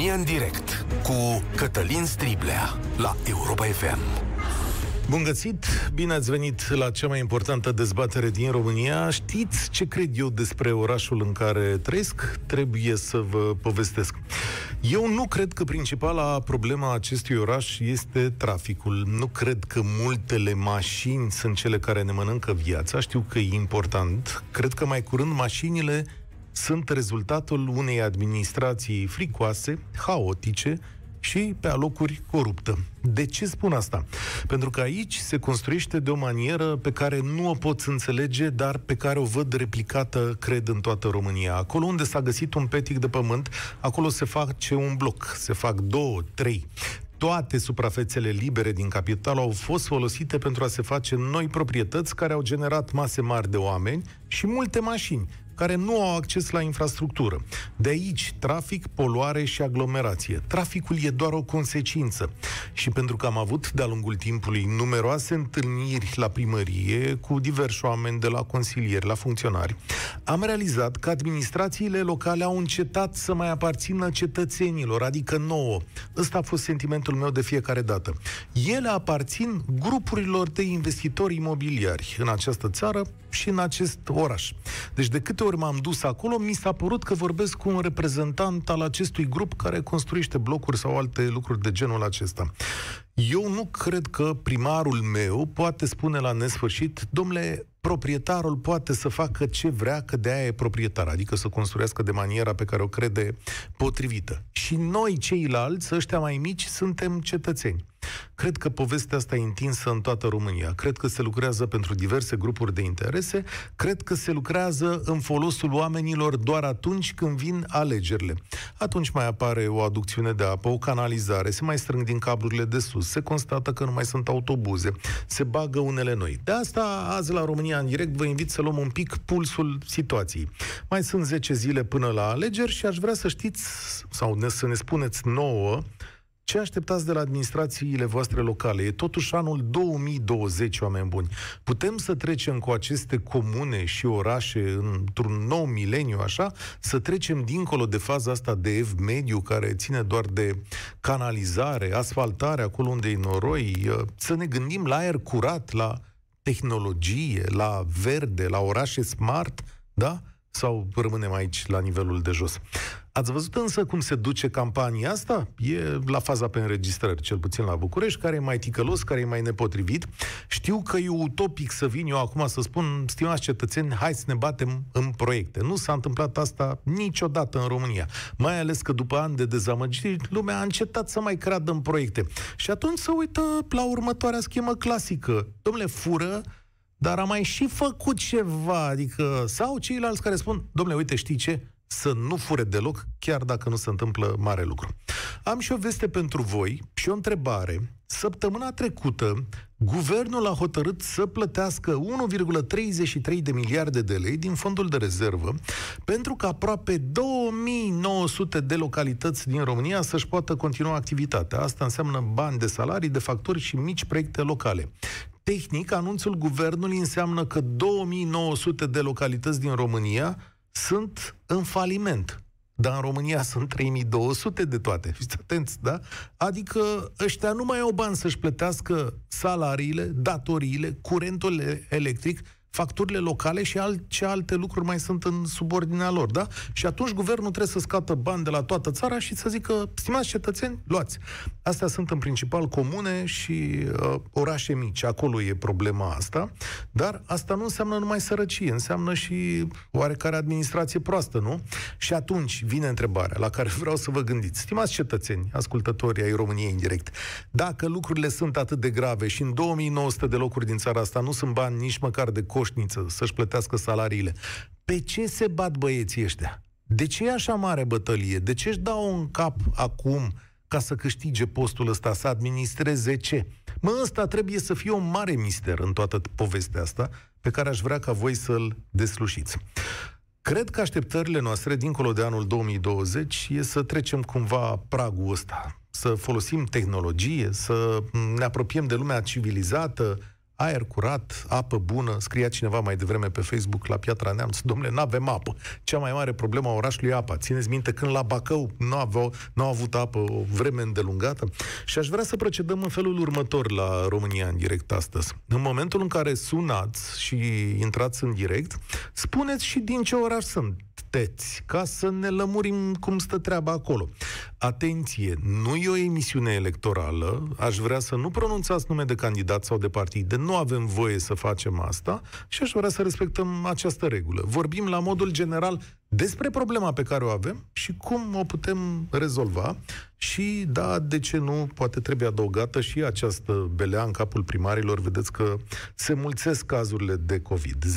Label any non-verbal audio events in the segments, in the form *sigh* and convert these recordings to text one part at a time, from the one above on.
România în direct cu Cătălin Striblea la Europa FM. Bun găsit! Bine ați venit la cea mai importantă dezbatere din România. Știți ce cred eu despre orașul în care trăiesc? Trebuie să vă povestesc. Eu nu cred că principala problemă a acestui oraș este traficul. Nu cred că multele mașini sunt cele care ne mănâncă viața. Știu că e important. Cred că mai curând mașinile sunt rezultatul unei administrații fricoase, haotice, și pe alocuri coruptă. De ce spun asta? Pentru că aici se construiește de o manieră pe care nu o pot înțelege, dar pe care o văd replicată, cred, în toată România. Acolo unde s-a găsit un petic de pământ, acolo se face un bloc, se fac două, trei toate suprafețele libere din capital au fost folosite pentru a se face noi proprietăți care au generat mase mari de oameni și multe mașini care nu au acces la infrastructură. De aici, trafic, poluare și aglomerație. Traficul e doar o consecință. Și pentru că am avut de-a lungul timpului numeroase întâlniri la primărie cu diversi oameni de la consilieri, la funcționari, am realizat că administrațiile locale au încetat să mai aparțină cetățenilor, adică nouă. Ăsta a fost sentimentul meu de fiecare dată. Ele aparțin grupurilor de investitori imobiliari în această țară și în acest oraș. Deci de câte ori m-am dus acolo, mi s-a părut că vorbesc cu un reprezentant al acestui grup care construiește blocuri sau alte lucruri de genul acesta. Eu nu cred că primarul meu poate spune la nesfârșit, domnule, proprietarul poate să facă ce vrea, că de aia e proprietar, adică să construiască de maniera pe care o crede potrivită. Și noi, ceilalți, ăștia mai mici, suntem cetățeni. Cred că povestea asta e întinsă în toată România. Cred că se lucrează pentru diverse grupuri de interese. Cred că se lucrează în folosul oamenilor doar atunci când vin alegerile. Atunci mai apare o aducțiune de apă, o canalizare, se mai strâng din cablurile de sus, se constată că nu mai sunt autobuze, se bagă unele noi. De asta, azi la România în direct, vă invit să luăm un pic pulsul situației. Mai sunt 10 zile până la alegeri și aș vrea să știți, sau ne, să ne spuneți nouă, ce așteptați de la administrațiile voastre locale? E totuși anul 2020, oameni buni. Putem să trecem cu aceste comune și orașe într-un nou mileniu, așa, să trecem dincolo de faza asta de ev mediu, care ține doar de canalizare, asfaltare, acolo unde e noroi, să ne gândim la aer curat, la tehnologie, la verde, la orașe smart, da? Sau rămânem aici la nivelul de jos? Ați văzut însă cum se duce campania asta? E la faza pe înregistrări, cel puțin la București, care e mai ticălos, care e mai nepotrivit. Știu că e utopic să vin eu acum să spun, stimați cetățeni, hai să ne batem în proiecte. Nu s-a întâmplat asta niciodată în România. Mai ales că după ani de dezamăgiri, lumea a încetat să mai creadă în proiecte. Și atunci să uită la următoarea schemă clasică. Domnule, fură, dar a mai și făcut ceva, adică, sau ceilalți care spun, domnule, uite, știi ce? să nu fure deloc, chiar dacă nu se întâmplă mare lucru. Am și o veste pentru voi și o întrebare. Săptămâna trecută, guvernul a hotărât să plătească 1,33 de miliarde de lei din fondul de rezervă pentru că aproape 2900 de localități din România să-și poată continua activitatea. Asta înseamnă bani de salarii, de facturi și mici proiecte locale. Tehnic, anunțul guvernului înseamnă că 2900 de localități din România sunt în faliment. Dar în România sunt 3200 de toate. Fiți atenți, da? Adică ăștia nu mai au bani să-și plătească salariile, datoriile, curentul electric, facturile locale și al, ce alte lucruri mai sunt în subordinea lor, da? Și atunci guvernul trebuie să scoată bani de la toată țara și să zică, stimați cetățeni, luați. Astea sunt în principal comune și uh, orașe mici, acolo e problema asta, dar asta nu înseamnă numai sărăcie, înseamnă și oarecare administrație proastă, nu? Și atunci vine întrebarea la care *laughs* vreau să vă gândiți. Stimați cetățeni, ascultătorii ai României în direct, dacă lucrurile sunt atât de grave și în 2900 de locuri din țara asta nu sunt bani nici măcar de coșniță să-și plătească salariile. Pe ce se bat băieții ăștia? De ce e așa mare bătălie? De ce își dau în cap acum ca să câștige postul ăsta, să administreze ce? Mă, ăsta trebuie să fie un mare mister în toată povestea asta, pe care aș vrea ca voi să-l deslușiți. Cred că așteptările noastre, dincolo de anul 2020, e să trecem cumva pragul ăsta, să folosim tehnologie, să ne apropiem de lumea civilizată, aer curat, apă bună, scria cineva mai devreme pe Facebook la Piatra Neamț, domnule, nu avem apă. Cea mai mare problemă a orașului e apa. Țineți minte când la Bacău nu aveau, nu au avut apă o vreme îndelungată? Și aș vrea să procedăm în felul următor la România în direct astăzi. În momentul în care sunați și intrați în direct, spuneți și din ce oraș sunt sunteți, ca să ne lămurim cum stă treaba acolo. Atenție, nu e o emisiune electorală, aș vrea să nu pronunțați nume de candidat sau de partide, nu avem voie să facem asta și aș vrea să respectăm această regulă. Vorbim la modul general despre problema pe care o avem și cum o putem rezolva și, da, de ce nu, poate trebuie adăugată și această belea în capul primarilor. Vedeți că se mulțesc cazurile de COVID. 0372069599.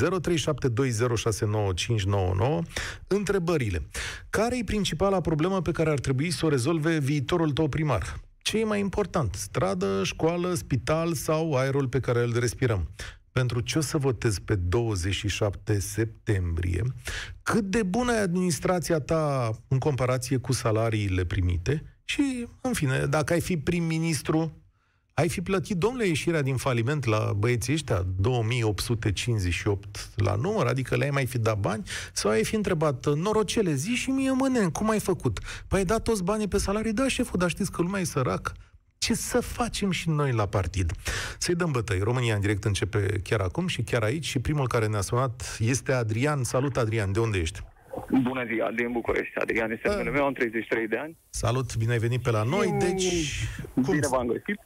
Întrebările. Care e principala problemă pe care ar trebui să o rezolve viitorul tău primar? Ce e mai important? Stradă, școală, spital sau aerul pe care îl respirăm? Pentru ce o să votez pe 27 septembrie, cât de bună e administrația ta în comparație cu salariile primite? Și, în fine, dacă ai fi prim-ministru, ai fi plătit, domnule, ieșirea din faliment la băieții ăștia 2858 la număr, adică le-ai mai fi dat bani, sau ai fi întrebat, norocele, zi și mie mâine, cum ai făcut? Păi ai dat toți banii pe salarii? Da, șeful, dar știți că lumea e sărac ce să facem și noi la partid. Să-i dăm bătăi. România în direct începe chiar acum și chiar aici și primul care ne-a sunat este Adrian. Salut, Adrian, de unde ești? Bună ziua, din București. Adrian este numele meu, am 33 de ani. Salut, bine ai venit pe la noi. Deci, cum... Bine v-am găsit.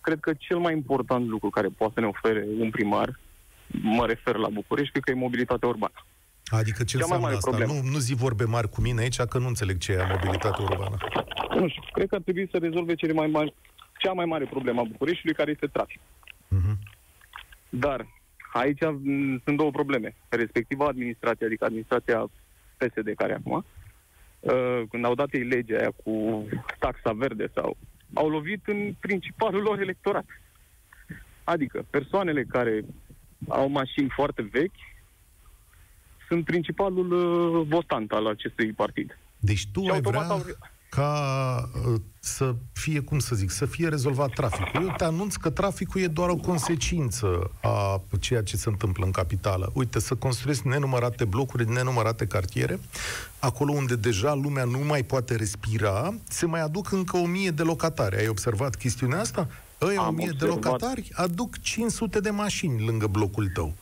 Cred că cel mai important lucru care poate să ne ofere un primar, mă refer la București, cred că e mobilitatea urbană. Adică ce Cea înseamnă asta? Nu, nu zi vorbe mari cu mine aici, că nu înțeleg ce e mobilitatea urbană. Nu știu, cred că ar trebui să rezolve cele mai mari, cea mai mare problemă a Bucureștiului, care este trafic. Uh-huh. Dar aici sunt două probleme. Respectiva administrația, adică administrația PSD care acum, uh, când au dat ei legea aia cu taxa verde sau au lovit în principalul lor electorat. Adică persoanele care au mașini foarte vechi sunt principalul uh, votant al acestui partid. Deci tu și ai vrea au... ca uh, să fie, cum să zic, să fie rezolvat traficul. Eu te anunț că traficul e doar o consecință a ceea ce se întâmplă în capitală. Uite, să construiesc nenumărate blocuri, nenumărate cartiere, acolo unde deja lumea nu mai poate respira, se mai aduc încă o mie de locatari. Ai observat chestiunea asta? Ăia o mie de locatari aduc 500 de mașini lângă blocul tău.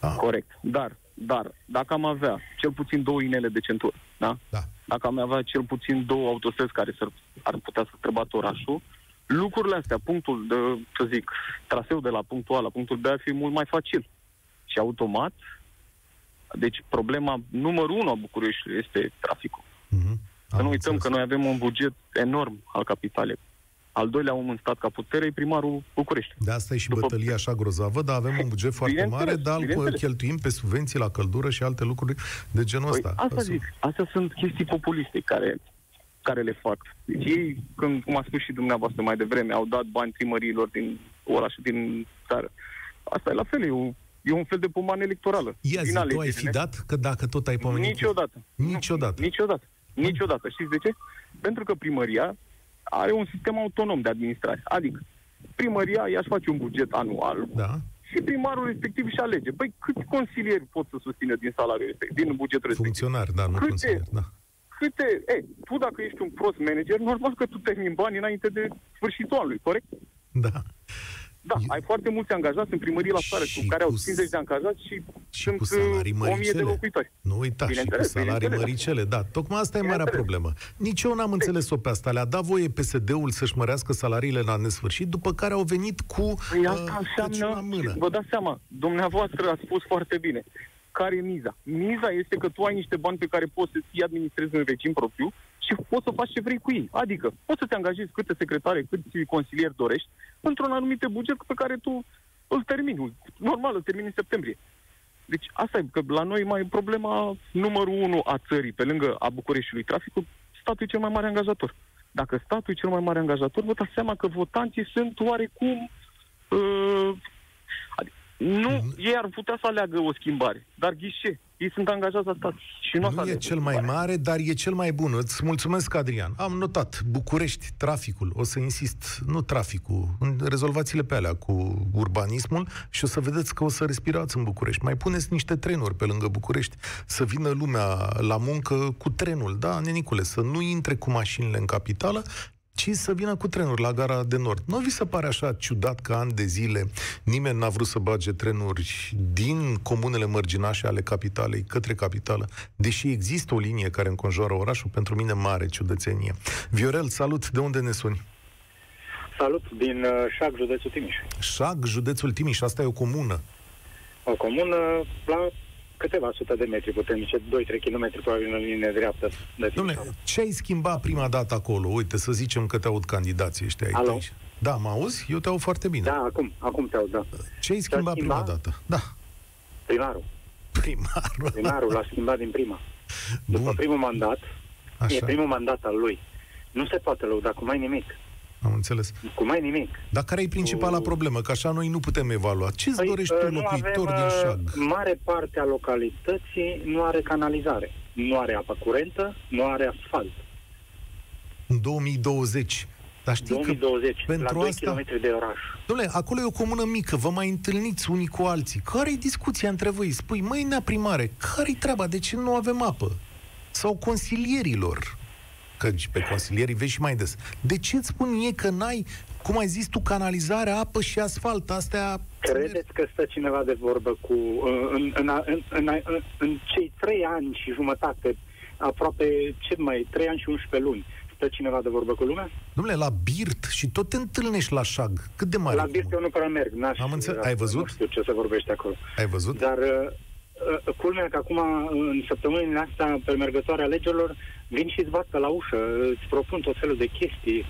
Da. Corect. Dar dar dacă am avea cel puțin două inele de centură, da? da. dacă am avea cel puțin două autostrăzi care să, ar putea să străbată orașul, lucrurile astea, punctul de, să zic, traseul de la punctul A la punctul B ar fi mult mai facil. Și automat, deci problema numărul unu a Bucureștiului este traficul. Mm-hmm. Să nu uităm înțeles. că noi avem un buget enorm al capitalei al doilea om în stat ca putere e primarul București. De asta e și După... bătălia așa grozavă, dar avem un buget foarte mare, dar îl cheltuim pe subvenții la căldură și alte lucruri de genul păi, ăsta. Asta zic, astea sunt chestii populiste care, care le fac. Deci ei, când, cum a spus și dumneavoastră mai devreme, au dat bani primăriilor din oraș, din țară. Asta e la fel, e, o, e un fel de pomană electorală. Ia zi, tu ai fi dat că dacă tot ai pomenit? Niciodată. Niciodată. Nu, niciodată. Niciodată. Știți de ce? Pentru că primăria are un sistem autonom de administrare. Adică, primăria i-aș face un buget anual da. și primarul respectiv și alege. Păi câți consilieri pot să susțină din salariul respectiv, din bugetul respectiv? Funcționar, da, nu câte, consilier, da. Câte, e, tu dacă ești un prost manager, normal că tu termini bani înainte de sfârșitul anului, corect? Da. Da, Eu... ai foarte mulți angajați în primărie la țară, cu care au 50 de angajați și, și sunt cu salarii 1000 uh, de locuitori. Nu uita, și cu salarii măricele, da. Tocmai asta e marea problemă. Nici eu n-am înțeles-o pe asta. Le-a dat voie PSD-ul să-și mărească salariile la nesfârșit, după care au venit cu păi asta uh, înseamnă, mână. Vă dați seama, dumneavoastră a spus foarte bine. Care e miza? Miza este că tu ai niște bani pe care poți să-ți administrezi în regim propriu și poți să faci ce vrei cu ei. Adică, poți să te angajezi câte secretare, câți consilieri dorești, într-un anumit buget pe care tu îl termini. Normal, îl termini în septembrie. Deci asta e, că la noi mai e problema numărul unu a țării, pe lângă a Bucureștiului traficul, statul e cel mai mare angajator. Dacă statul e cel mai mare angajator, vă dați seama că votanții sunt oarecum... Uh, adică, Nu, ei ar putea să aleagă o schimbare, dar ghișe. Ei sunt angajați la stat și nu, nu e cel mai mare, dar e cel mai bun. Îți mulțumesc, Adrian. Am notat. București, traficul. O să insist. Nu traficul. Rezolvați-le pe alea cu urbanismul și o să vedeți că o să respirați în București. Mai puneți niște trenuri pe lângă București să vină lumea la muncă cu trenul. Da, nenicule, să nu intre cu mașinile în capitală, ci să vină cu trenuri la gara de nord. Nu vi se pare așa ciudat că ani de zile nimeni n-a vrut să bage trenuri din comunele mărginașe ale capitalei către capitală, deși există o linie care înconjoară orașul, pentru mine mare ciudățenie. Viorel, salut! De unde ne suni? Salut, din uh, Șag, județul Timiș. Șag, județul Timiș, asta e o comună. O comună la câteva sute de metri, putem zice 2-3 km probabil în linie dreaptă. De Dom'le, ce ai schimbat prima dată acolo? Uite, să zicem că te aud candidații ăștia Alo? aici. Da, mă auzi? Eu te aud foarte bine. Da, acum, acum te aud, da. Ce ai schimbat schimba? prima dată? Da, Primarul. primarul. Primarul l-a schimbat din prima. După Bun, primul mandat, e așa, primul mandat al lui. Nu se poate lăuda cu mai nimic. Am înțeles. Cu mai nimic. Dar care e principala Cu- problemă? Că așa noi nu putem evalua. Ce-ți Păi, dorești uh, tu, nu locuitor avem, din uh, Șag? Mare parte a localității nu are canalizare. Nu are apă curentă, nu are asfalt. În 2020. Dar știi 2020, că pentru la 2 asta... km de oraș. Dom'le, acolo e o comună mică, vă mai întâlniți unii cu alții. Care e discuția între voi? Spui, măi, nea primare, care-i treaba? De ce nu avem apă? Sau consilierilor? Că și pe consilierii vezi și mai des. De ce îți spun ei că n-ai, cum ai zis tu, canalizare, apă și asfalt? Astea... Credeți că stă cineva de vorbă cu în, în, în, în, în, în cei trei ani și jumătate, aproape ce mai, trei ani și 11 luni, stă cineva de vorbă cu lumea? Dom'le, la Birt și tot te întâlnești la Șag. Cât de mare La e Birt eu comună? nu prea merg, n-aș Am înțeles. Ai văzut? Nu știu ce se vorbește acolo. Ai văzut? Dar uh, uh, culmea că acum, în săptămânile astea, pe mergătoare alegerilor, vin și îți bat pe la ușă, îți propun tot felul de chestii,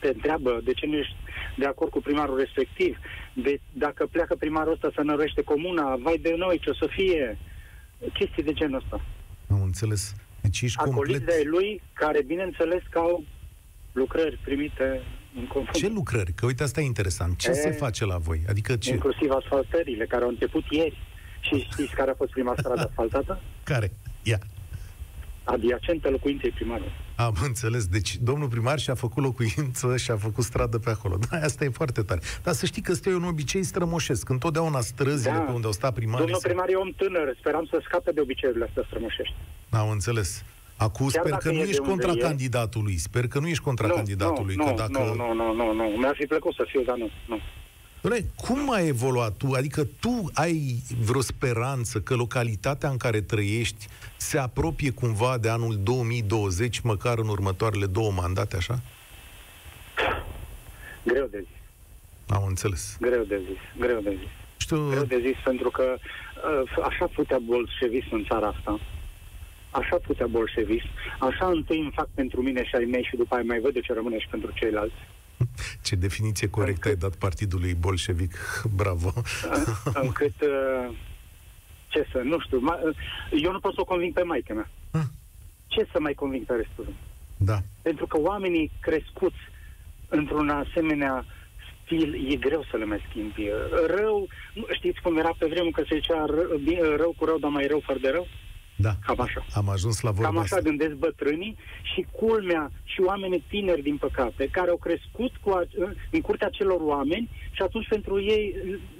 te întreabă de ce nu ești de acord cu primarul respectiv, de dacă pleacă primarul ăsta să nărește comuna, vai de noi, ce o să fie, chestii de genul ăsta. Am înțeles. Deci ești Acoliți complet... de lui, care bineînțeles că au lucrări primite în confund. Ce lucrări? Că uite, asta e interesant. Ce E, se face la voi? Adică ce? Inclusiv asfaltările care au început ieri. Și știți care a fost prima stradă *laughs* asfaltată? Care? Ia. Adiacentă locuinței primarului. Am înțeles. Deci domnul primar și-a făcut locuință și a făcut stradă pe acolo. Da, asta e foarte tare. Dar să știi că ăsta e un obicei strămoșesc. Întotdeauna străzile Da. pe unde au stat primarii... Domnul se- primar e om tânăr, speram să scape de obiceiurile astea strămoșești. Am înțeles. Acum Chiar sper dacă că nu e de ești unde contra e. candidatului. Sper că nu ești contra nu, candidatului. nu, că nu, dacă... nu, nu, nu, nu, nu. Mi-ar fi plăcut să fiu, dar nu. nu. Doamne, cum ai evoluat tu? Adică tu ai vreo speranță că localitatea în care trăiești se apropie cumva de anul 2020, măcar în următoarele două mandate, așa? Greu de zis, Am înțeles. greu de zis, greu de zis. Știu, Greu de zis pentru că uh, așa putea bolșevism în țara asta. Așa putea bolșevism. Așa întâi îmi fac pentru mine și ai mei și după aia mai văd de ce rămâne și pentru ceilalți. *laughs* ce definiție corectă ai dat partidului bolșevic. *laughs* Bravo. Uh, încât, uh, ce să, nu știu, ma, uh, eu nu pot să o conving pe maică mea. Ah. Ce să mai conving pe restul lumii? Da. Pentru că oamenii crescuți într-un asemenea stil, e greu să le mai schimbi. Rău, nu, știți cum era pe vremuri că se zicea ră, bine, rău cu rău, dar mai rău fără de rău? Da. Cam așa. Am ajuns la vorba Cam așa asta. gândesc bătrânii și culmea și oamenii tineri, din păcate, care au crescut cu a, în curtea celor oameni și atunci pentru ei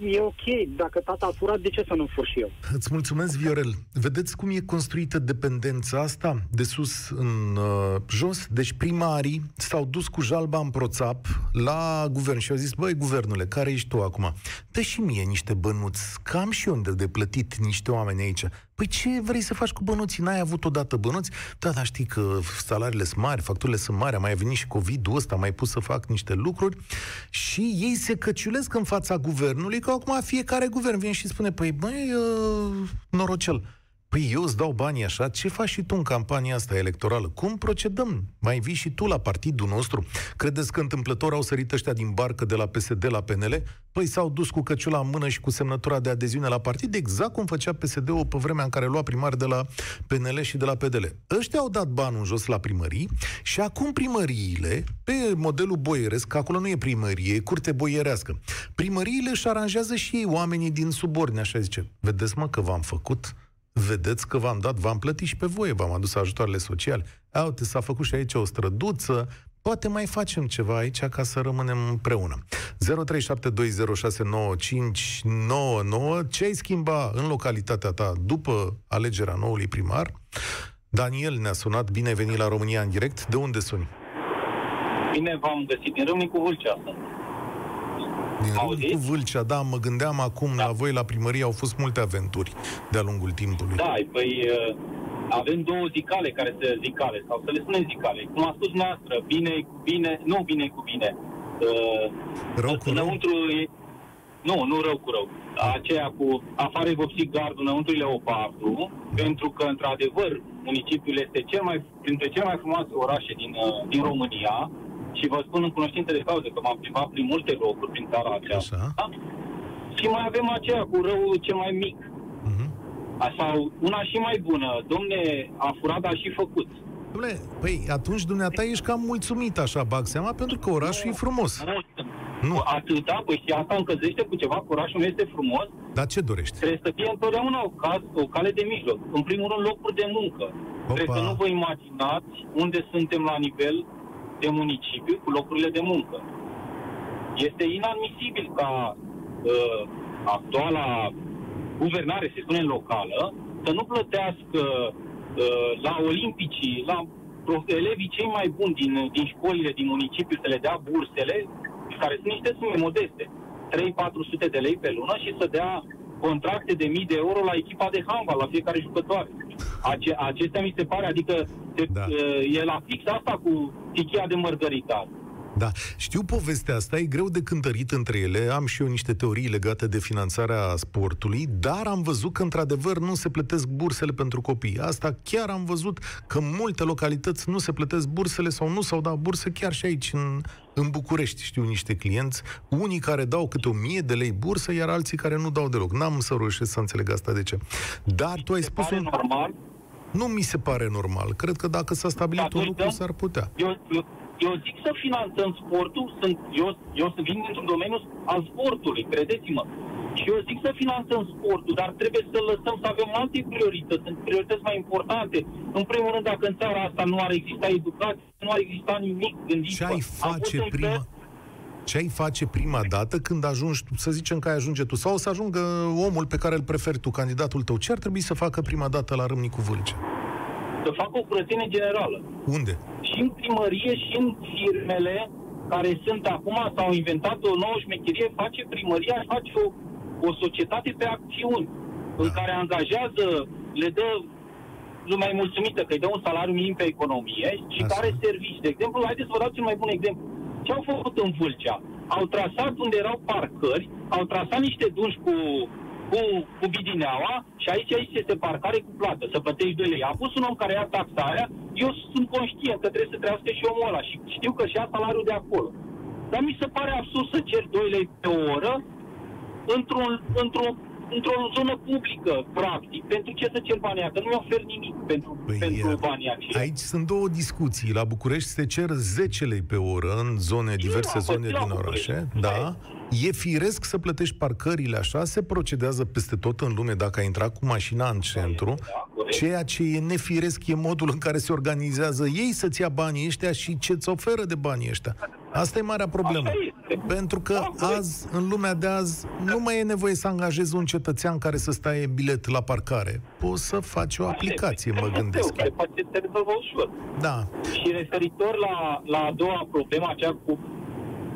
e ok. Dacă tata a furat, de ce să nu fur și eu? Îți mulțumesc, Viorel. Vedeți cum e construită dependența asta de sus în uh, jos? Deci primarii s-au dus cu jalba în proțap la guvern și au zis, băi, guvernule, care ești tu acum? Dă și mie niște bănuți, că am și eu de, de plătit niște oameni aici. Păi ce vrei să faci cu bănuții? N-ai avut odată bănuți? Da, dar știi că salariile sunt mari, facturile sunt mari, a mai venit și COVID-ul ăsta, mai pus să fac niște lucruri și ei se căciulesc în fața guvernului, că acum fiecare guvern vine și spune, păi băi, uh, norocel, Păi eu îți dau banii așa, ce faci și tu în campania asta electorală? Cum procedăm? Mai vii și tu la partidul nostru? Credeți că întâmplător au sărit ăștia din barcă de la PSD la PNL? Păi s-au dus cu căciula în mână și cu semnătura de adeziune la partid, exact cum făcea PSD-ul pe vremea în care lua primar de la PNL și de la PDL. Ăștia au dat banul în jos la primării și acum primăriile, pe modelul boieresc, că acolo nu e primărie, e curte boierească, primăriile își aranjează și ei oamenii din subordine, așa zice. Vedeți mă că v-am făcut vedeți că v-am dat, v-am plătit și pe voi, v-am adus ajutoarele sociale. Uite, s-a făcut și aici o străduță, poate mai facem ceva aici ca să rămânem împreună. 0372069599 Ce ai schimba în localitatea ta după alegerea noului primar? Daniel ne-a sunat, bine ai venit la România în direct. De unde suni? Bine v-am găsit din Râmnicu Vâlcea din cu Vâlcea, da, mă gândeam acum da. la voi la primărie, au fost multe aventuri de-a lungul timpului. Da, păi uh, avem două zicale care se zicale, sau să le spunem zicale. Cum a spus noastră, bine cu bine, nu bine cu bine. Uh, rău cu rău? E, nu, nu rău cu rău. Aceea cu afară e vopsit gardul, înăuntru Leopardu, da. pentru că, într-adevăr, municipiul este cel mai, printre cele mai frumoase orașe din, uh, din România, și vă spun în cunoștință de cauză că m-am plimbat prin multe locuri prin țara aceasta. Așa. Și mai avem aceea cu răul cel mai mic. Uh-huh. Sau una și mai bună. Domne, a furat, dar și făcut. Dom'le, păi atunci dumneata ești cam mulțumit așa, bag seama, pentru că orașul nu, e frumos. Nu, nu. Atâta, păi și asta încălzește cu ceva, că orașul nu este frumos. Dar ce dorești? Trebuie să fie întotdeauna o, caz, o cale de mijloc. În primul rând, locuri de muncă. Opa. Trebuie să nu vă imaginați unde suntem la nivel de municipiu cu locurile de muncă. Este inadmisibil ca uh, actuala guvernare, să spunem locală, să nu plătească uh, la olimpicii, la elevii cei mai buni din, din școlile din municipiu să le dea bursele, care sunt niște sume modeste, 3-400 de lei pe lună și să dea contracte de mii de euro la echipa de handbal, la fiecare jucătoare. Ace- acestea mi se pare, adică se, da. e la fix asta cu tichia de mărgăritar. Da, știu povestea asta, e greu de cântărit între ele, am și eu niște teorii legate de finanțarea sportului, dar am văzut că într-adevăr nu se plătesc bursele pentru copii. Asta chiar am văzut că în multe localități nu se plătesc bursele sau nu s-au dat burse chiar și aici în, în București. Știu niște clienți, unii care dau câte o mie de lei bursă, iar alții care nu dau deloc. N-am să reușesc să înțeleg asta de ce. Dar tu ai spus... Un... normal? Nu mi se pare normal. Cred că dacă s-a stabilit da, un lucru, s-ar putea. Eu, eu, eu zic să finanțăm sportul, sunt, eu, eu să vin dintr-un domeniu al sportului, credeți-mă. Și eu zic să finanțăm sportul, dar trebuie să lăsăm să avem alte priorități, sunt priorități mai importante. În primul rând, dacă în țara asta nu ar exista educație, nu ar exista nimic gândit. Ce ai face prima... Ce ai face prima dată când ajungi, să zicem că ai ajunge tu, sau o să ajungă omul pe care îl preferi tu, candidatul tău, ce ar trebui să facă prima dată la Râmnicu Vâlcea? Să facă o curățenie generală. Unde? Și în primărie și în firmele care sunt acum, s-au inventat o nouă șmecherie, face primăria și face o, o societate pe acțiuni, da. în care angajează, le dă lumea mulțumită că îi dă un salariu minim pe economie și Așa. care servici. De exemplu, haideți să vă dau cel mai bun exemplu. Ce au făcut în Vâlcea? Au trasat unde erau parcări, au trasat niște dungi cu cu, cu bidineaua și aici, aici este parcare cu plată, să plătești 2 lei. A pus un om care ia taxa aia, eu sunt conștient că trebuie să trăiască și omul ăla și știu că și ia salariul de acolo. Dar mi se pare absurd să cer 2 lei pe oră într-un, într-o într-o zonă publică, practic. Pentru ce să cer banii Că nu-mi ofer nimic pentru, păi, pentru banii aceia. Aici sunt două discuții. La București se cer 10 lei pe oră în zone, diverse zone din orașe. Da. E firesc să plătești parcările așa, se procedează peste tot în lume dacă ai intrat cu mașina în centru. Ceea ce e nefiresc e modul în care se organizează ei să-ți ia banii ăștia și ce-ți oferă de banii ăștia. Asta e marea problemă. Pentru că da, azi, în lumea de azi, nu mai e nevoie să angajezi un cetățean care să stai bilet la parcare. Poți să faci o aplicație, mă gândesc. Care face ușor. Da. Și referitor la, la a doua problemă, aceea cu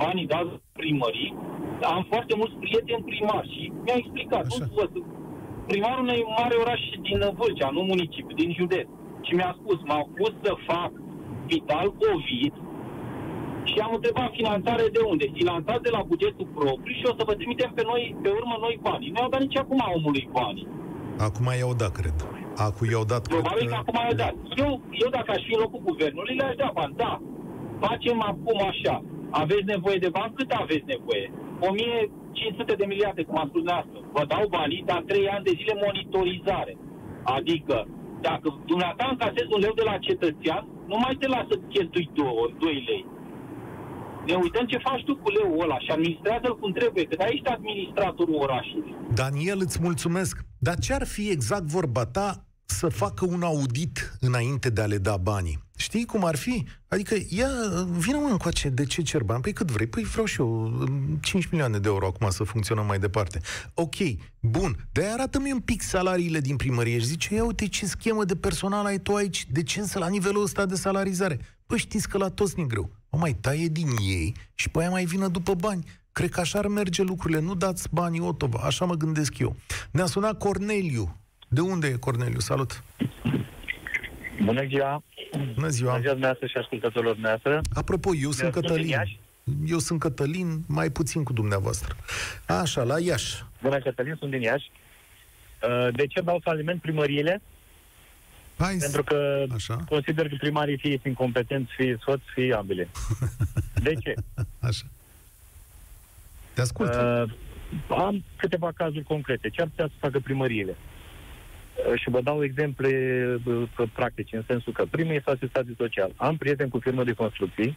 banii dați primării, am foarte mulți prieteni primari și mi-a explicat. Așa. Vă, primarul unui mare oraș din Vâlcea, nu municipiu, din județ. Și mi-a spus, m-au pus să fac vital COVID și am întrebat finanțare de unde? Finanțat de la bugetul propriu și o să vă trimitem pe noi, pe urmă noi bani. Nu au dat nici acum omului bani. Acum i-au dat, cred. Acu i-au dat... Probabil că acum i-au dat. Eu, eu dacă aș fi în locul guvernului, le-aș da bani. Da, facem acum așa. Aveți nevoie de bani? Cât aveți nevoie? 1500 de miliarde, cum a spus dumneavoastră. Vă dau banii, dar 3 ani de zile monitorizare. Adică, dacă dumneata încasezi un leu de la cetățean, nu mai te lasă cheltui 2, 2 lei. Ne uităm ce faci tu cu leu ăla și administrează-l cum trebuie, că de ești administratorul orașului. Daniel, îți mulțumesc. Dar ce ar fi exact vorba ta să facă un audit înainte de a le da banii? Știi cum ar fi? Adică, ia, vină mă încoace, de ce cer bani? Păi cât vrei? Păi vreau și eu 5 milioane de euro acum să funcționăm mai departe. Ok, bun, de arată-mi un pic salariile din primărie și zice, ia uite ce schemă de personal ai tu aici, de ce să la nivelul ăsta de salarizare? Păi știți că la toți ne greu. O mai taie din ei și pe aia mai vină după bani. Cred că așa ar merge lucrurile. Nu dați banii Otova. Așa mă gândesc eu. Ne-a sunat Corneliu. De unde e Corneliu? Salut! Bună ziua! Bună ziua! Bună ziua dumneavoastră și ascultătorilor dumneavoastră. Apropo, eu sunt Cătălin. Eu sunt Cătălin, mai puțin cu dumneavoastră. Așa, la Iași. Bună, Cătălin, sunt din Iași. Uh, de ce dau faliment primăriile? Hai Pentru că Așa. consider că primarii fie sunt competenți, fie soți, fie ambele. *laughs* De ce? Așa. Te ascult. Uh, am câteva cazuri concrete. Ce ar putea să facă primăriile? Uh, și vă dau exemple uh, practice, în sensul că primul este asistație social. Am prieten cu firmă de construcții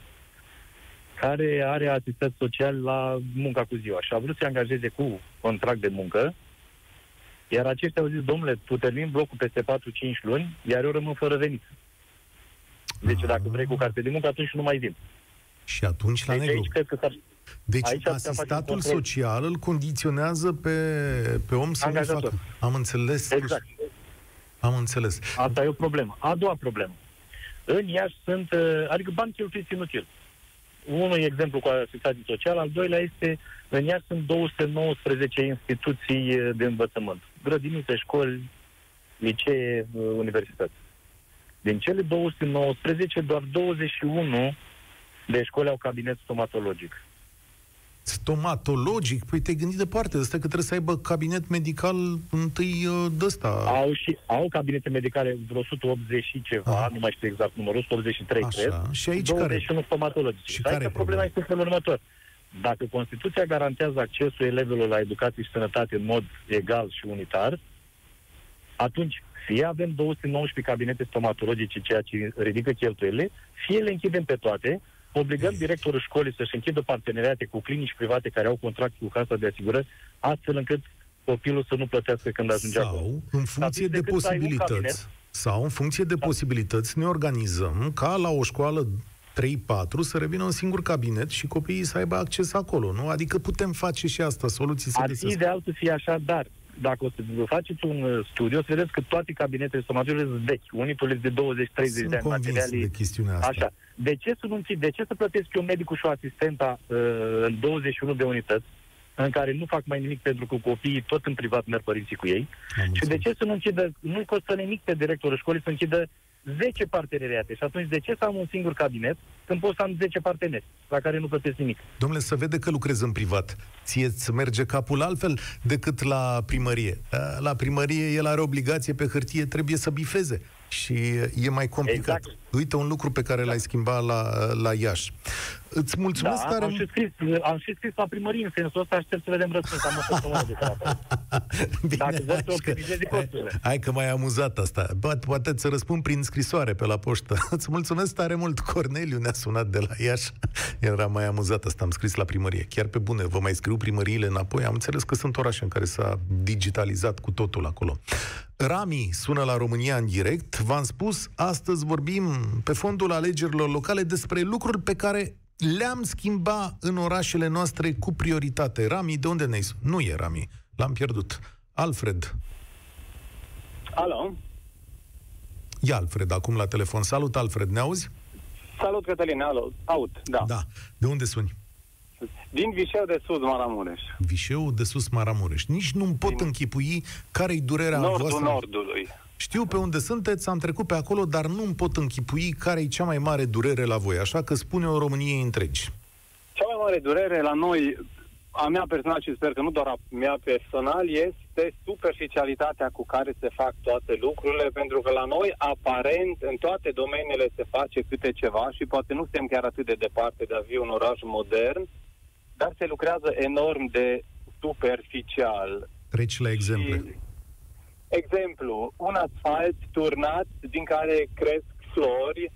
care are asistat social la munca cu ziua și a vrut să angajeze cu contract de muncă, iar aceștia au zis, domnule, tu termin blocul peste 4-5 luni, iar eu rămân fără venit. Deci dacă vrei cu carte de muncă, atunci nu mai vin. Și atunci la Deci negru. aici cred că s-ar... Deci aici ar putea face un asistatul control. social îl condiționează pe, pe om să nu Angajator. facă. Am înțeles. Exact. Am înțeles. Asta e o problemă. A doua problemă. În Iași sunt, uh, adică bani cheltuiți inutil. Unul e exemplu cu asistații social, al doilea este, în Iași sunt 219 instituții uh, de învățământ. Grădinițe, școli, licee, uh, universități. Din cele 219, doar 21 de școli au cabinet stomatologic. Stomatologic? Păi te-ai gândit departe. Ăsta că trebuie să aibă cabinet medical întâi uh, de ăsta. Au și au cabinete medicale vreo 180 și ceva, Aha. nu mai știu exact numărul, 183 cred. Așa. Și aici care? 21 stomatologici. Și Dar care e că problema problema? este în felul următor. Dacă Constituția garantează accesul elevilor la educație și sănătate în mod egal și unitar, atunci fie avem 219 cabinete stomatologice, ceea ce ridică cheltuielile, fie le închidem pe toate, obligăm directorul școlii să-și închidă parteneriate cu clinici private care au contract cu casa de asigurări, astfel încât copilul să nu plătească când ajunge acolo. Sau, în funcție de decât să ai un posibilități, cabinet. sau în funcție de posibilități, ne organizăm ca la o școală 3-4 să revină un singur cabinet și copiii să aibă acces acolo, nu? Adică putem face și asta, soluții se Ar fi găsesc. ideal să fie așa, dar dacă o să vă faceți un uh, studiu, o să vedeți că toate cabinetele stomatologice sunt vechi. Unii sunt de 20-30 Sunt de ani. convins materialii- de chestiunea asta. Așa. De ce să nu închid? De ce să plătesc eu medicul și o asistenta uh, în 21 de unități în care nu fac mai nimic pentru că copiii tot în privat merg părinții cu ei? Am Și de înțeles. ce să nu închidă, nu costă nimic pe directorul școlii să închidă 10 parteneriate. Și atunci de ce să am un singur cabinet când pot să am 10 parteneri la care nu plătesc nimic? Domnule, să vede că lucrezi în privat. Ție îți merge capul altfel decât la primărie. La primărie el are obligație pe hârtie, trebuie să bifeze. Și e mai complicat. Exact. Uite un lucru pe care l-ai schimbat la, la Iași. Îți mulțumesc da, tare am și, scris, am și scris la primărie în sensul ăsta, aștept să vedem răspuns. Am o săptămână de treabă. Bine, Dacă vor să hai că- optimizezi costurile. Hai că mai amuzat asta. Poate, poate să răspund prin scrisoare pe la poștă. *laughs* Îți mulțumesc tare mult. Corneliu ne-a sunat de la Iași. *laughs* Era mai amuzat asta, am scris la primărie. Chiar pe bune, vă mai scriu primăriile înapoi. Am înțeles că sunt orașe în care s-a digitalizat cu totul acolo. Rami sună la România în direct. V-am spus, astăzi vorbim pe fondul alegerilor locale despre lucruri pe care le-am schimba în orașele noastre cu prioritate. Rami, de unde ne-ai sun- Nu e Rami, l-am pierdut. Alfred. Alo? E Alfred acum la telefon. Salut, Alfred, ne auzi? Salut, Cătălin, alo, aud, da. Da. De unde suni? Din Vișeu de Sud, Maramureș. Vișeu de sus Maramureș. Nici nu-mi pot Din- închipui care-i durerea Nordul voastră. Nordului. Știu pe unde sunteți, am trecut pe acolo, dar nu-mi pot închipui care e cea mai mare durere la voi. Așa că spune-o României întregi. Cea mai mare durere la noi, a mea personal și sper că nu doar a mea personal, este este superficialitatea cu care se fac toate lucrurile, pentru că la noi, aparent, în toate domeniile se face câte ceva și poate nu suntem chiar atât de departe de a fi un oraș modern, dar se lucrează enorm de superficial. Treci la exemple. Și, exemplu, un asfalt turnat din care cresc flori,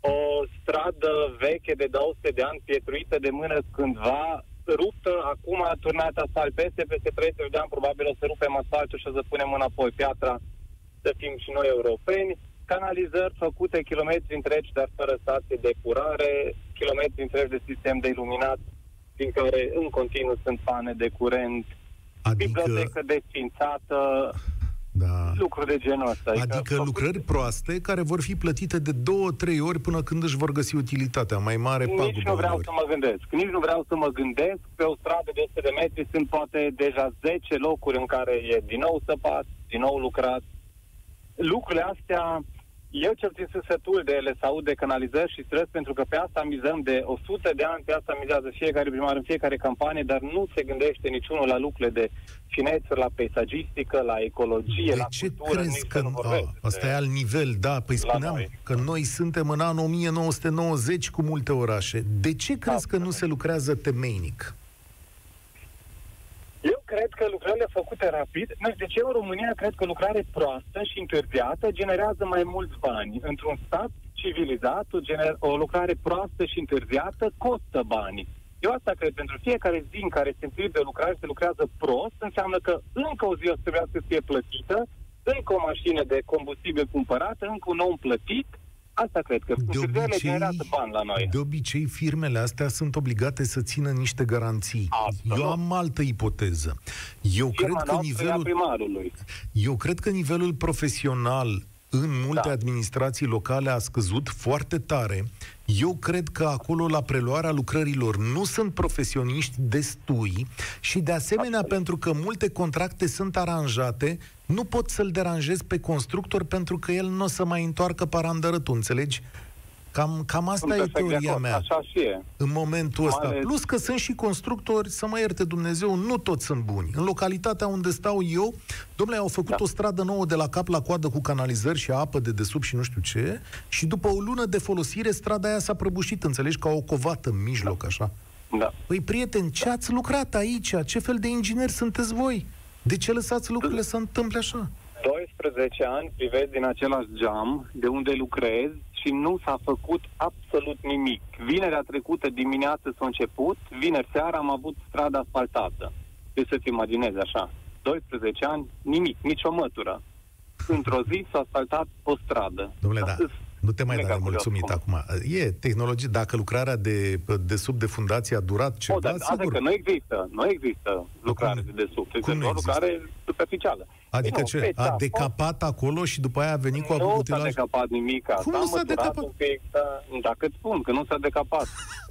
o stradă veche de 200 de ani pietruită de mână cândva, ruptă, acum a turnat asfalt peste, peste 30 de ani probabil o să rupem asfaltul și o să punem înapoi piatra, să fim și noi europeni, canalizări făcute kilometri întregi, dar fără stație de curare, kilometri întregi de sistem de iluminat, din care în continuu sunt pane de curent, adică... bibliotecă desfințată, da. lucruri de genul ăsta. Adică, adică lucrări proaste care vor fi plătite de două, trei ori până când își vor găsi utilitatea mai mare Nici pagubă nu vreau ori. să mă gândesc. Nici nu vreau să mă gândesc. Pe o stradă de 100 de metri sunt poate deja 10 locuri în care e din nou săpat, din nou lucrat. Lucrurile astea eu cel puțin sunt sătul de ele, să aud de canalizări și străzi, pentru că pe asta mizăm de 100 de ani, pe asta mizează fiecare primar în fiecare campanie, dar nu se gândește niciunul la lucrurile de finețe, la peisagistică, la ecologie, de la ce cultură. crezi că... A, asta e alt nivel, da. Păi spuneam noi. că noi suntem în anul 1990 cu multe orașe. De ce crezi da, că nu se lucrează temeinic? Eu cred că lucrările făcute rapid, de ce în România cred că lucrare proastă și întârziată generează mai mulți bani. Într-un stat civilizat, o, gener- o lucrare proastă și întârziată costă bani. Eu asta cred, pentru fiecare zi în care se întârzie de lucrare se lucrează prost, înseamnă că încă o zi o să trebuia să fie plătită, încă o mașină de combustibil cumpărată, încă un om plătit, Asta cred că de obicei, generează bani la noi. De obicei, firmele astea sunt obligate să țină niște garanții. Absolut. Eu am altă ipoteză. Eu Firma cred că nivelul primarului. Eu cred că nivelul profesional în multe Da. administrații locale a scăzut foarte tare. Eu cred că acolo, la preluarea lucrărilor, nu sunt profesioniști destui și, de asemenea, pentru că multe contracte sunt aranjate, nu pot să-l deranjez pe constructor pentru că el nu o să mai întoarcă parandărătul, înțelegi? Cam, cam asta Sunt e perfect de teoria acord, mea Așa și e. în momentul Mai ăsta. ales- Plus că sunt și constructori, să mă ierte Dumnezeu, nu toți sunt buni. În localitatea unde stau eu, domnule, au făcut Da. o stradă nouă de la cap la coadă cu canalizări și apă de desubt și nu știu ce, și după o lună de folosire, strada aia s-a prăbușit, înțelegi, ca o covată în mijloc, așa. Da. Păi, prieteni, ce ați lucrat aici? Ce fel de ingineri sunteți voi? De ce lăsați lucrurile să întâmple așa? 12 ani privezi din același geam de unde lucrez și nu s-a făcut absolut nimic. Vinerea trecută dimineață s-a început, vineri seara am avut strada asfaltată. Deci să-ți imaginezi așa. 12 ani, nimic, nicio mătură. Într-o zi s-a asfaltat o stradă. Domnule, da. Atât. Nu te mai da de Mega curios mulțumit cum. acum. E tehnologie, dacă lucrarea de, de sub de fundație a durat ceva, O, dar asta sigur. că nu există, nu există lucrare Cum? de desubt. Cum Este nu doar există? lucrare superficială. Adică Nu, ce? pe A țapă, decapat acolo și după aia a venit cu Nu s-a abutilaj? decapat nimic. Cum s-a nu s-a măturat decapat? Un pic, da, dacă îți spun că nu s-a decapat.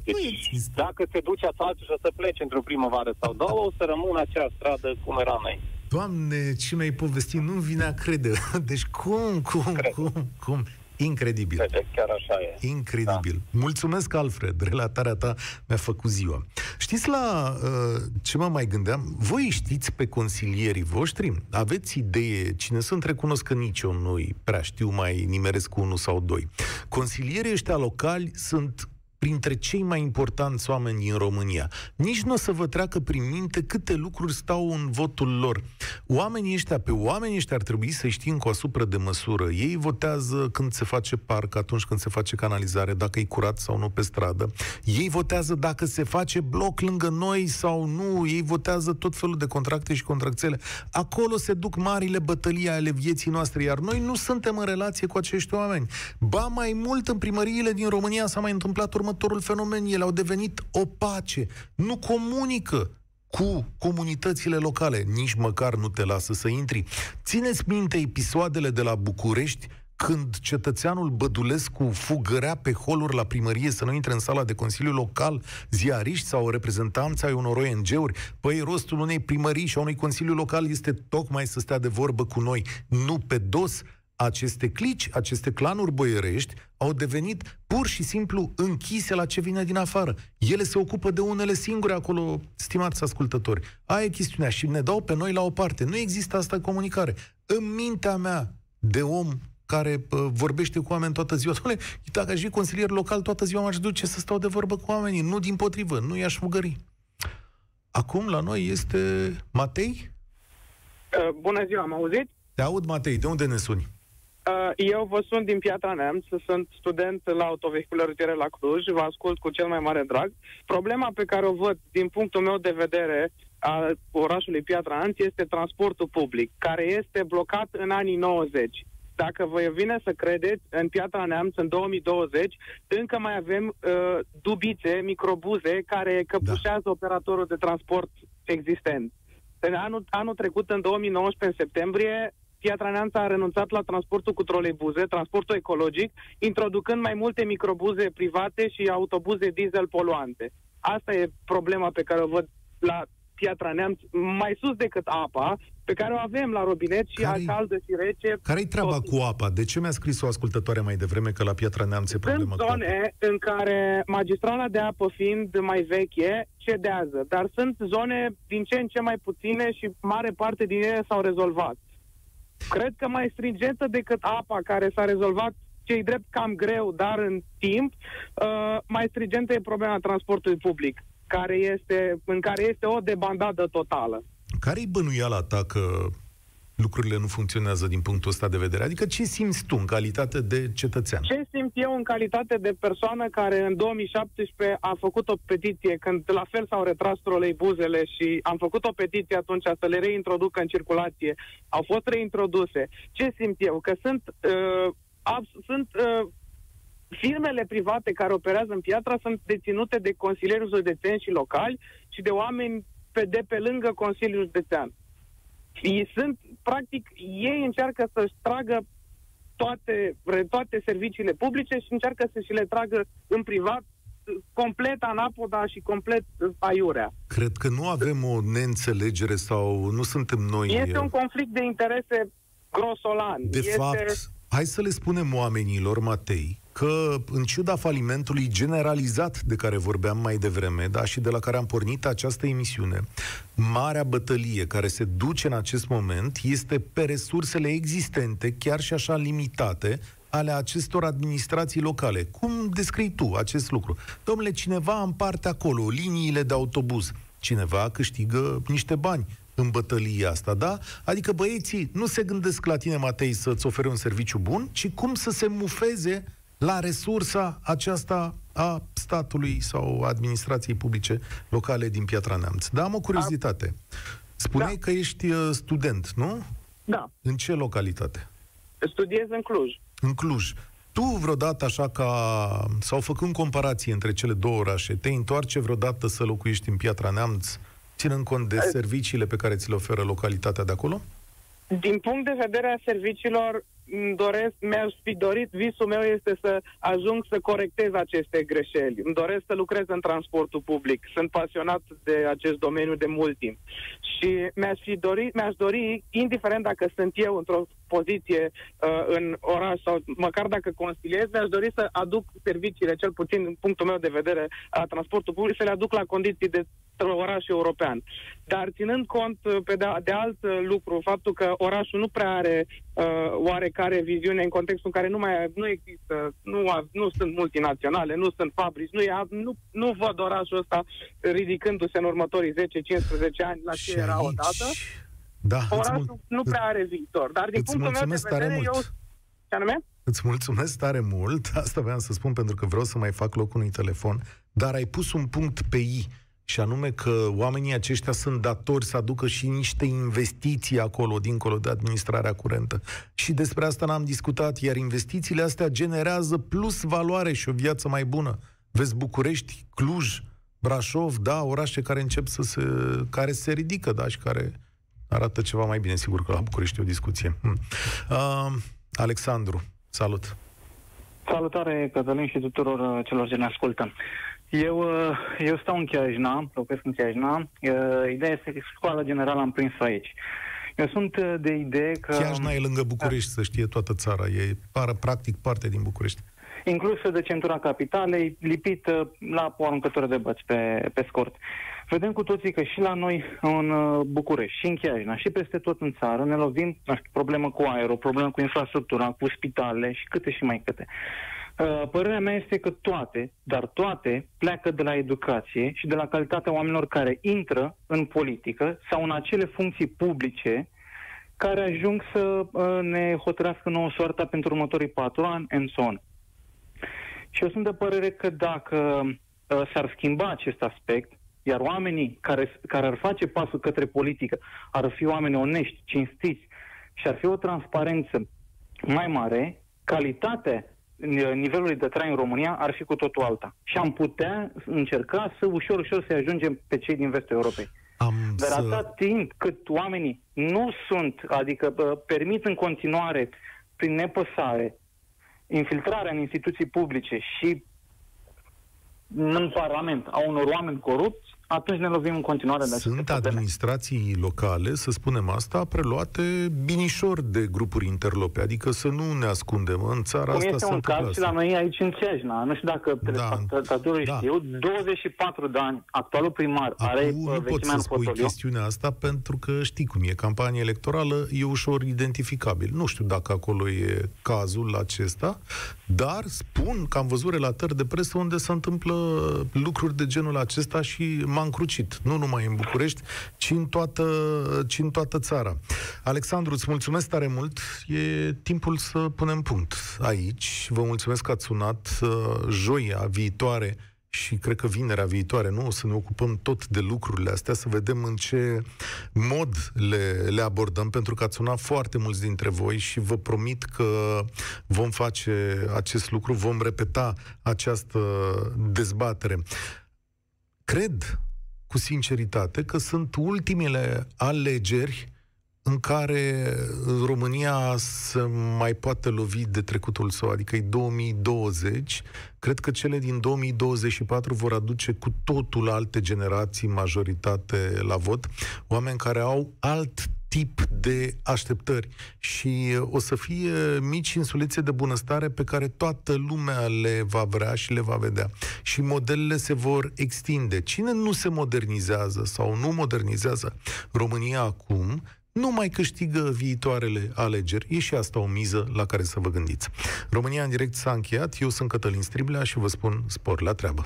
Deci, Nu există. dacă se duce asfaltul și o să plece într-o primăvară sau două, o să rămână acea stradă cum era mai. Doamne, ce mi-ai povestit, nu vine a crede. *laughs* Deci cum, cum, Cred. cum, cum? Incredibil. Vede, chiar așa e. Incredibil. Da. Mulțumesc, Alfred. Relatarea ta mi-a făcut ziua. Știți la uh, ce mă mai gândeam? Voi știți pe consilierii voștri? Aveți idee? Cine sunt recunosc că nici eu nu-i prea știu, mai nimeresc cu unul sau doi. Consilierii ăștia locali sunt printre cei mai importanți oameni din România. Nici nu o să vă treacă prin minte câte lucruri stau în votul lor. Oamenii ăștia, pe oamenii ăștia ar trebui să știm cu asupra de măsură. Ei votează când se face parc, atunci când se face canalizare, dacă e curat sau nu pe stradă. Ei votează dacă se face bloc lângă noi sau nu. Ei votează tot felul de contracte și contractele. Acolo se duc marile bătălii ale vieții noastre, iar noi nu suntem în relație cu acești oameni. Ba mai mult, în primăriile din România s-a mai întâmplat următorul fenomen. Ele au devenit opace. Nu comunică cu comunitățile locale. Nici măcar nu te lasă să intri. Țineți minte episoadele de la București când cetățeanul Bădulescu fugărea pe holuri la primărie să nu intre în sala de consiliu local ziariști sau reprezentanți ai unor ONG-uri, păi rostul unei primării și a unui consiliu local este tocmai să stea de vorbă cu noi, nu pe dos. Aceste clici, aceste clanuri boierești au devenit pur și simplu închise la ce vine din afară. Ele se ocupă de unele singure acolo, stimați ascultători. Aia e chestiunea și ne dau pe noi la o parte. Nu există asta comunicare. În mintea mea de om care uh, vorbește cu oameni toată ziua. *laughs* Doamne, dacă aș fi consilier local, toată ziua m-aș duce să stau de vorbă cu oamenii. Nu din potrivă, nu i-aș fugări. Acum la noi este Matei? Uh, bună ziua, am auzit? Te aud, Matei. De unde ne suni? Uh, eu vă sunt din Piatra Neamț, sunt student la autovehicule rutiere la Cluj, vă ascult cu cel mai mare drag. Problema pe care o văd din punctul meu de vedere a orașului Piatra Neamț este transportul public, care este blocat în anii 90 dacă vă vine să credeți, în Piatra Neamț, în 2020, încă mai avem uh, dubițe, microbuze, care căpușează da. operatorul de transport existent. În anul, anul trecut, în 2019, în septembrie, Piatra Neamț a renunțat la transportul cu troleibuze, transportul ecologic, introducând mai multe microbuze private și autobuze diesel poluante. Asta e problema pe care o văd la Piatra Neamț, mai sus decât apa, pe care o avem la robinet și care caldă și rece. Care-i treaba tot. cu apa? De ce mi-a scris o ascultătoare mai devreme că la Piatra Neamț e problema Sunt zone în care magistrala de apă fiind mai veche, cedează, dar sunt zone din ce în ce mai puține și mare parte din ele s-au rezolvat. Cred că mai stringentă decât apa care s-a rezolvat cei drept cam greu, dar în timp, uh, mai stringentă e problema transportului public, care este, în care este o debandadă totală. Care-i bănuiala ta că lucrurile nu funcționează din punctul ăsta de vedere? Adică ce simți tu în calitate de cetățean? Ce simt eu în calitate de persoană care în 2017 a făcut o petiție când la fel s-au retras troleibuzele și am făcut o petiție atunci să le reintroducă în circulație, au fost reintroduse. Ce simt eu? Că sunt, uh, ab- sunt uh, firmele private care operează în piatra sunt deținute de consilieri județeni și locali și de oameni pe, de pe lângă Consiliul Județean. Ei sunt, practic, ei încearcă să-și tragă toate, toate serviciile publice și încearcă să și le tragă în privat complet anapoda și complet aiurea. Cred că nu avem o neînțelegere sau nu suntem noi... Este un conflict de interese grosolan. De este... fapt, hai să le spunem oamenilor, Matei, că, în ciuda falimentului generalizat de care vorbeam mai devreme, da, și de la care am pornit această emisiune, marea bătălie care se duce în acest moment este pe resursele existente, chiar și așa limitate, ale acestor administrații locale. Cum descrii tu acest lucru? Domnule, cineva împarte acolo liniile de autobuz, cineva câștigă niște bani în bătălia asta, da? Adică băieții nu se gândesc la tine, Matei, să-ți ofere un serviciu bun, ci cum să se mufeze la resursa aceasta a statului sau administrației publice locale din Piatra Neamț. Da, am o curiozitate. Spuneai da. că ești uh, student, nu? Da. În ce localitate? Studiez în Cluj. În Cluj. Tu vreodată așa ca, sau făcând comparație între cele două orașe, te întoarce vreodată să locuiești în Piatra Neamț, ținând cont de serviciile pe care ți le oferă localitatea de acolo? Din punct de vedere a serviciilor, îmi doresc, mi-aș fi dorit, visul meu este să ajung să corectez aceste greșeli. Îmi doresc să lucrez în transportul public. Sunt pasionat de acest domeniu de mult timp. Și mi-aș fi dorit, mi-aș dori, indiferent dacă sunt eu într-o poziție uh, în oraș sau măcar dacă consiliez, mi-aș dori să aduc serviciile, cel puțin din punctul meu de vedere, a transportului public, să le aduc la condiții de oraș european. Dar ținând cont uh, pe de, de alt uh, lucru, faptul că orașul nu prea are uh, oarecare viziune în contextul în care nu mai nu există, nu, nu sunt multinaționale, nu sunt fabrici, nu, e, nu, nu văd orașul ăsta ridicându-se în următorii 10-15 ani la ce era odată. Da, Orașul mul- nu prea are viitor. Dar din punctul meu de vedere, eu... Ce anume? Îți mulțumesc tare mult, asta vreau să spun pentru că vreau să mai fac loc unui telefon, dar ai pus un punct pe I și anume că oamenii aceștia sunt datori să aducă și niște investiții acolo, dincolo de administrarea curentă. Și despre asta n-am discutat, iar investițiile astea generează plus valoare și o viață mai bună. Vezi București, Cluj, Brașov, da, orașe care încep să se, care se ridică, da, și care arată ceva mai bine, sigur că la București e o discuție. Hm. Uh, Alexandru, salut! Salutare, Cătălin, și tuturor uh, celor ce ne ascultă. Eu, uh, eu stau în Chiajna, locuiesc în Chiajna. Uh, ideea este că școala generală am prins aici. Eu sunt uh, de idee că... Chiajna e lângă București, să știe toată țara. E par, practic parte din București. Inclusă de centura capitalei, lipită la o aruncătură de băți pe, pe scurt. Vedem cu toții că și la noi în uh, București, și în Chiajna, și peste tot în țară ne lovim, nu știu, problemă cu aerul, problemă cu infrastructura, cu spitalele și câte și mai câte. Uh, părerea mea este că toate, dar toate, pleacă de la educație și de la calitatea oamenilor care intră în politică sau în acele funcții publice care ajung să uh, ne hotărească nouă soarta pentru următorii patru ani, and so on. Și eu sunt de părere că dacă uh, s-ar schimba acest aspect, iar oamenii care, care ar face pasul către politică ar fi oameni onești, cinstiți și ar fi o transparență mai mare, calitatea nivelului de trai în România ar fi cu totul alta. Și am putea încerca să ușor, ușor să ajungem pe cei din vestul Europei. Am Dar să... atât timp cât oamenii nu sunt, adică permit în continuare, prin nepăsare, infiltrarea în instituții publice și în Parlament a unor oameni corupți, atunci ne lovim în continuare de Sunt probleme. administrații locale, să spunem asta, preluate binișor de grupuri interlope, adică să nu ne ascundem. În țara Cum asta este un caz și la noi aici în Chiajna. Nu știu dacă Da. telespectatorii Da. știu, 24 de ani, actualul primar Acum are uh, nu pot vechimea să în spui fotoliu. chestiunea asta pentru că știi cum e, campanie electorală e ușor identificabil. Nu știu dacă acolo e cazul acesta, dar spun că am văzut relatări de presă unde se întâmplă lucruri de genul acesta și m-a încrucit, nu numai în București, ci în toată, ci în toată țara. Alexandru, îți mulțumesc tare mult. E timpul să punem punct aici. Vă mulțumesc că ați sunat uh, joia viitoare și cred că vinerea viitoare, nu? O să ne ocupăm tot de lucrurile astea, să vedem în ce mod le, le abordăm, pentru că ați sunat foarte mulți dintre voi și vă promit că vom face acest lucru, vom repeta această dezbatere. Cred cu sinceritate că sunt ultimele alegeri în care România să mai poate lovi de trecutul său, adică e 2020, cred că cele din 2024 vor aduce cu totul alte generații majoritate la vot, oameni care au alt tip de așteptări și o să fie mici insulețe de bunăstare pe care toată lumea le va vrea și le va vedea. Și modelele se vor extinde. Cine nu se modernizează sau nu modernizează România acum, nu mai câștigă viitoarele alegeri. E și asta o miză la care să vă gândiți. România în direct s-a încheiat. Eu sunt Cătălin Striblea și vă spun spor la treabă.